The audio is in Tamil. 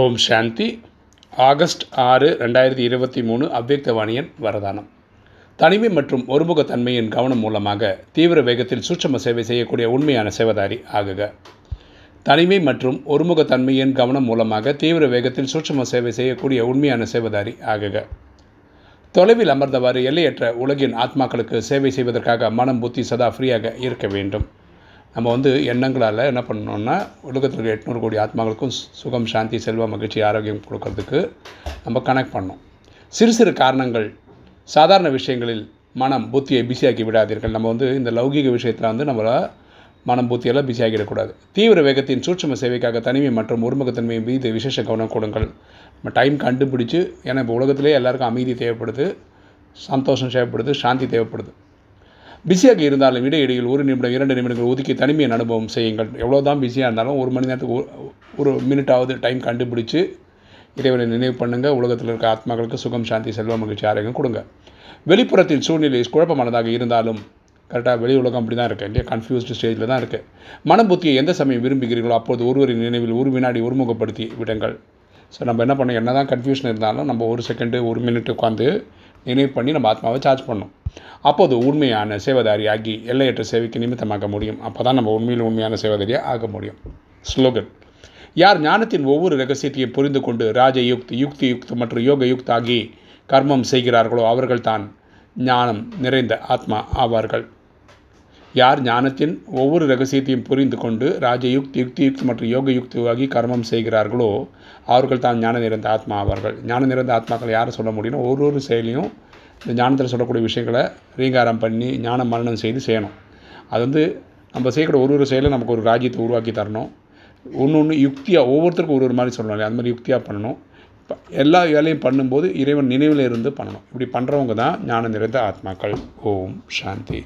ஓம் சாந்தி. ஆகஸ்ட் ஆறு ரெண்டாயிரத்தி இருபத்தி மூணு அவ்யக்தவாணியன் வரதானம். தனிமை மற்றும் ஒருமுகத்தன்மையின் கவனம் மூலமாக தீவிர வேகத்தில் சூட்சம சேவை செய்யக்கூடிய உண்மையான சேவதாரி ஆகுக. தனிமை மற்றும் ஒருமுகத்தன்மையின் கவனம் மூலமாக தீவிர வேகத்தில் சூட்சம சேவை செய்யக்கூடிய உண்மையான சேவதாரி ஆகுக. தொலைவில் அமர்ந்தவாறு எல்லையற்ற உலகின் ஆத்மாக்களுக்கு சேவை செய்வதற்காக மனம் புத்தி சதா ஃப்ரீயாக இருக்க வேண்டும். நம்ம வந்து எண்ணங்களால் என்ன பண்ணணும்னா உலகத்தில் இருக்க எட்நூறு கோடி ஆத்மாக்களுக்கும் சுகம் சாந்தி செல்வம் மகிழ்ச்சி ஆரோக்கியம் கொடுக்கறதுக்கு நம்ம கனெக்ட் பண்ணோம் சிறு சிறு காரணங்கள் சாதாரண விஷயங்களில் மனம் புத்தியை பிஸியாக்கி விடாதீர்கள். நம்ம வந்து இந்த லௌகிக விஷயத்தில் வந்து நம்மளால் மனம் புத்தியெல்லாம் பிஸியாகிடக்கூடாது தீவிர வேகத்தின் சூட்சும சேவைக்காக தனிமை மற்றும் ஒருமுகத்தன்மை மீது விசேஷ கவனம் கொடுங்கள். நம்ம டைம் கண்டுபிடிச்சு ஏன்னா இப்போ உலகத்திலே எல்லாருக்கும் அமைதி தேவைப்படுது சந்தோஷம் தேவைப்படுது சாந்தி தேவைப்படுது. பிஸியாக இருந்தாலும் இடையிடையில் ஒரு நிமிடம் இரண்டு நிமிடங்கள் ஒதுக்கி தனிமையின் அனுபவம் செய்யுங்கள். எவ்வளோ தான் பிஸியாக இருந்தாலும் ஒரு மணி நேரத்துக்கு ஒரு- ஒரு மினிட்டாவது டைம் கண்டுபிடிச்சு இறைவனை நினைவு பண்ணுங்கள் உலகத்தில் இருக்க ஆத்மாக்களுக்கு சுகம் சாந்தி செல்வம் மகிழ்ச்சி ஆரோக்கியம் கொடுங்க. வெளிப்புறத்தில் சூழ்நிலை குழப்பமானதாக இருந்தாலும் கரெக்டாக வெளி உலகம் அப்படி தான் இருக்குது இல்லையா கன்ஃபியூஸ்டு ஸ்டேஜில் தான் இருக்குது மன புத்தியை எந்த சமயம் விரும்புகிறீர்களோ அப்போது ஒருவரின் நினைவில் ஒரு வினாடி ஒருமுகப்படுத்தி விடுங்கள். ஸோ நம்ம என்ன பண்ணோம் என்ன தான் கன்ஃபியூஷன் இருந்தாலும் நம்ம ஒரு செகண்டு ஒரு மினிட் உட்காந்து நினைவு பண்ணி நம்ம ஆத்மாவை சார்ஜ் பண்ணோம் அப்போது உண்மையான சேவதாரி ஆகி எல்லையற்ற சேவைக்கு நிமித்தமாக்க முடியும். அப்போ தான் நம்ம உண்மையில் உண்மையான சேவதாரியாக ஆக முடியும். ஸ்லோகன். யார் ஞானத்தின் ஒவ்வொரு ரகசியத்தையும் புரிந்து கொண்டு ராஜ யுக்தி யுக்தி யுக்தி மற்றும் யோக யுக்த் ஆகி கர்மம் செய்கிறார்களோ அவர்கள் தான் ஞானம் நிறைந்த ஆத்மா ஆவார்கள். யார் ஞானத்தின் ஒவ்வொரு ரகசியத்தையும் புரிந்து கொண்டு ராஜயுக்தி யுக்தி யுக்தி மற்றும் யோக யுக்தியாகி கர்மம் செய்கிறார்களோ அவர்கள் தான் ஞான நிறைந்த ஆத்மா ஆவார்கள் ஞான நிறைந்த ஆத்மாக்கள் யாரை சொல்ல முடியும்னா ஒரு ஒரு செயலையும் இந்த ஞானத்தில் சொல்லக்கூடிய விஷயங்களை ரீங்காரம் பண்ணி ஞான மரணம் செய்து செய்யணும். அது வந்து நம்ம செய்யக்கூடிய ஒரு ஒரு செயலும் நமக்கு ஒரு ராஜ்யத்தை உருவாக்கி தரணும். ஒன்று ஒன்று யுக்தியாக ஒவ்வொருத்தருக்கும் ஒரு ஒரு மாதிரி சொல்லணும் இல்லையா? அந்த மாதிரி யுக்தியாக பண்ணணும். எல்லா வேலையும் பண்ணும்போது இறைவன் நினைவில் இருந்து பண்ணணும். இப்படி பண்ணுறவங்க தான் ஞான நிறைந்த ஆத்மாக்கள். ஓம் சாந்தி.